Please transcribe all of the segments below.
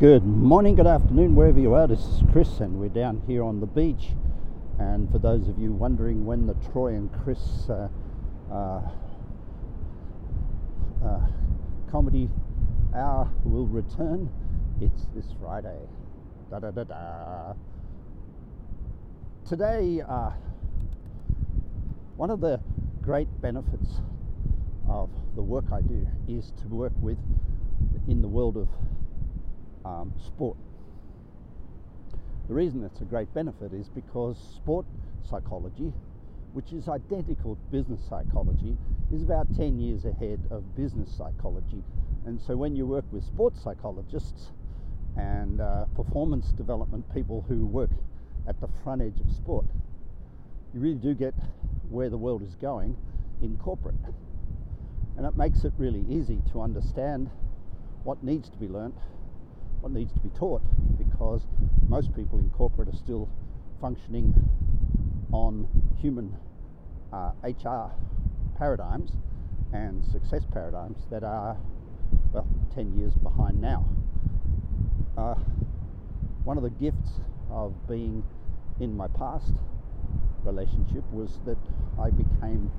Good morning, good afternoon, wherever you are. This is Chris, and we're down here on the beach. And for those of you wondering when the Troy and Chris uh, uh, uh, comedy hour will return, it's this Friday. Da da da da. Today, uh, one of the great benefits of the work I do is to work with in the world of um, sport. The reason it's a great benefit is because sport psychology, which is identical to business psychology, is about 10 years ahead of business psychology. And so when you work with sports psychologists and uh, performance development people who work at the front edge of sport, you really do get where the world is going in corporate. And it makes it really easy to understand what needs to be learnt what needs to be taught because most people in corporate are still functioning on human uh, HR paradigms and success paradigms that are, well, 10 years behind now. Uh, one of the gifts of being in my past relationship was that I became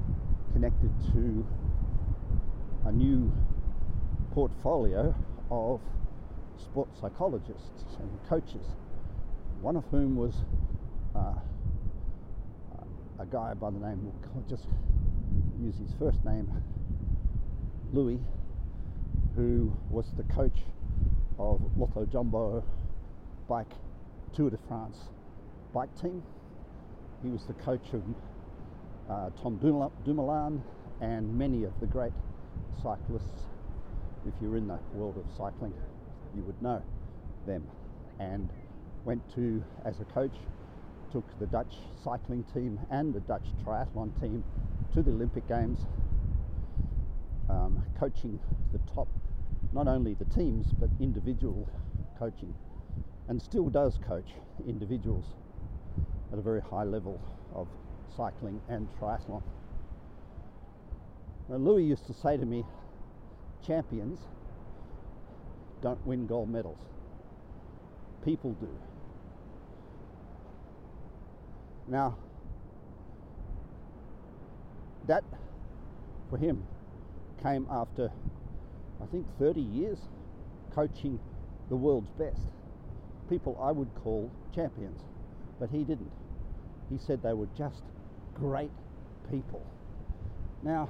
connected to a new portfolio of sports psychologists and coaches, one of whom was uh, a guy by the name, we'll just use his first name, Louis, who was the coach of Lotto Jumbo bike Tour de France bike team. He was the coach of uh, Tom Dumoulin and many of the great cyclists, if you're in the world of cycling you would know them. And went to, as a coach, took the Dutch cycling team and the Dutch triathlon team to the Olympic Games, um, coaching the top, not only the teams, but individual coaching, and still does coach individuals at a very high level of cycling and triathlon. Now, Louis used to say to me, champions don't win gold medals. People do. Now, that for him came after, I think, 30 years coaching the world's best. People I would call champions, but he didn't. He said they were just great people. Now,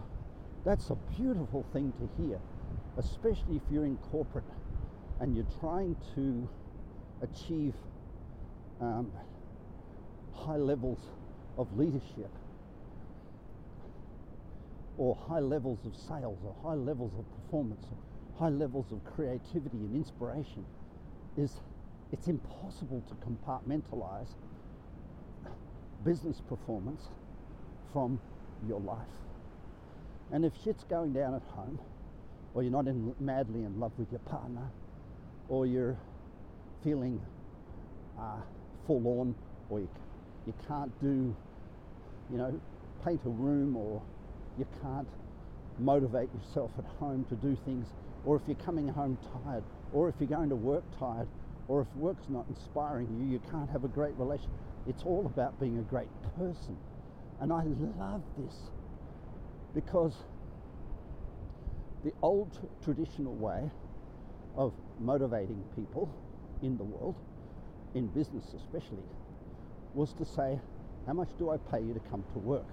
that's a beautiful thing to hear, especially if you're in corporate and you're trying to achieve um, high levels of leadership or high levels of sales or high levels of performance or high levels of creativity and inspiration is it's impossible to compartmentalize business performance from your life. And if shit's going down at home, or you're not in, madly in love with your partner, or you're feeling uh, forlorn or you, you can't do, you know, paint a room or you can't motivate yourself at home to do things, or if you're coming home tired, or if you're going to work tired, or if work's not inspiring you, you can't have a great relationship. It's all about being a great person. And I love this because the old traditional way of motivating people in the world, in business especially, was to say, how much do I pay you to come to work?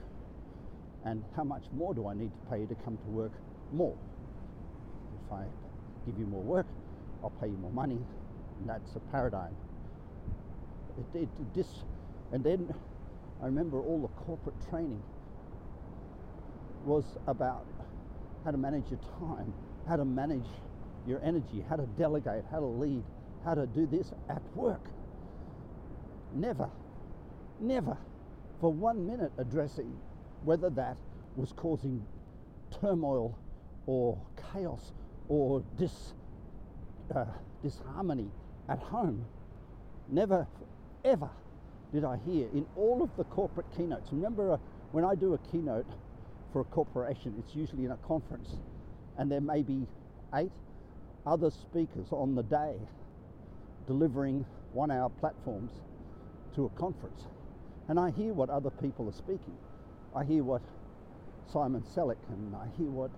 And how much more do I need to pay you to come to work more? If I give you more work, I'll pay you more money. And that's a paradigm. It, it, this, and then I remember all the corporate training was about how to manage your time, how to manage your energy, how to delegate, how to lead, how to do this at work. Never, never for one minute addressing whether that was causing turmoil or chaos or dis, uh, disharmony at home. Never, ever did I hear in all of the corporate keynotes. Remember, uh, when I do a keynote for a corporation, it's usually in a conference, and there may be eight other speakers on the day. delivering one hour platforms to a conference and I hear what other people are speaking. I hear what Simon Sinek and I hear what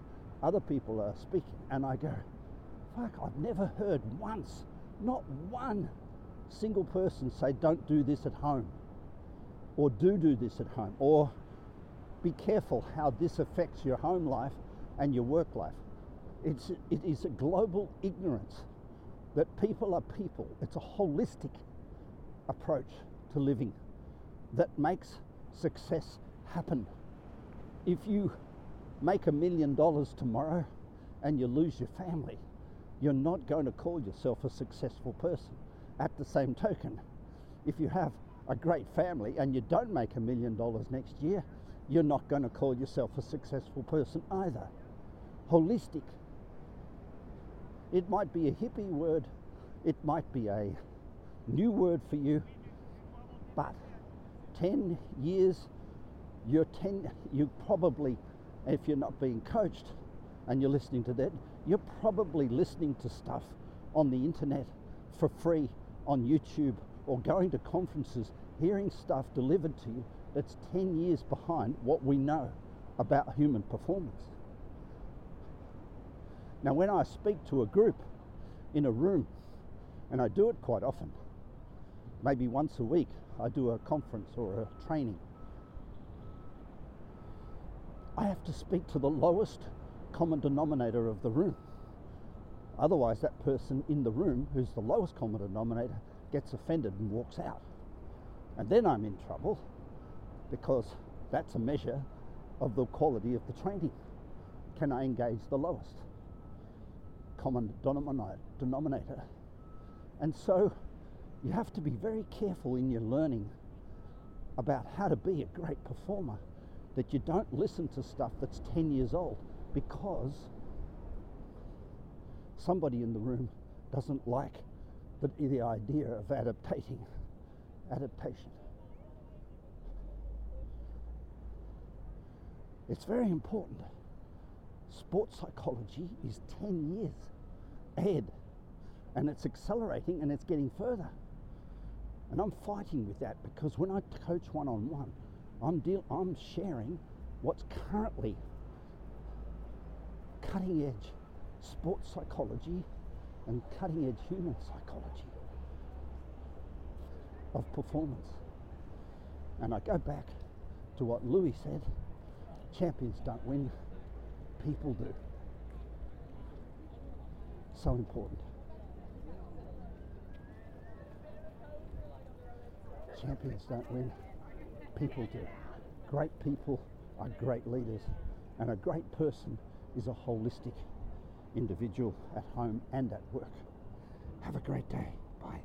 other people are speaking, and I go, fuck, I've never heard once, not one single person say, don't do this at home, or do do this at home, or be careful how this affects your home life and your work life. It's, it is a global ignorance that people are people. It's a holistic approach to living that makes success happen. If you make a million dollars tomorrow and you lose your family, you're not going to call yourself a successful person. At the same token, if you have a great family and you don't make a million dollars next year, you're not going to call yourself a successful person either. Holistic. It might be a hippie word, it might be a new word for you, but 10 years, you're 10, you probably, if you're not being coached and you're listening to that, you're probably listening to stuff on the internet for free on YouTube or going to conferences, hearing stuff delivered to you that's 10 years behind what we know about human performance. Now, when I speak to a group in a room, and I do it quite often, maybe once a week, I do a conference or a training, I have to speak to the lowest common denominator of the room. Otherwise, that person in the room, who's the lowest common denominator, gets offended and walks out. And then I'm in trouble because that's a measure of the quality of the training. Can I engage the lowest common denominator? And so you have to be very careful in your learning about how to be a great performer, that you don't listen to stuff that's 10 years old because somebody in the room doesn't like the, the idea of adaptating, adaptation. It's very important. Sports psychology is 10 years ahead and it's accelerating and it's getting further. And I'm fighting with that because when I coach one on one, I'm deal I'm sharing what's currently cutting edge sports psychology and cutting edge human psychology of performance. And I go back to what Louis said champions don't win, people do. So important. Champions don't win, people do. Great people are great leaders, and a great person is a holistic individual at home and at work. Have a great day. Bye.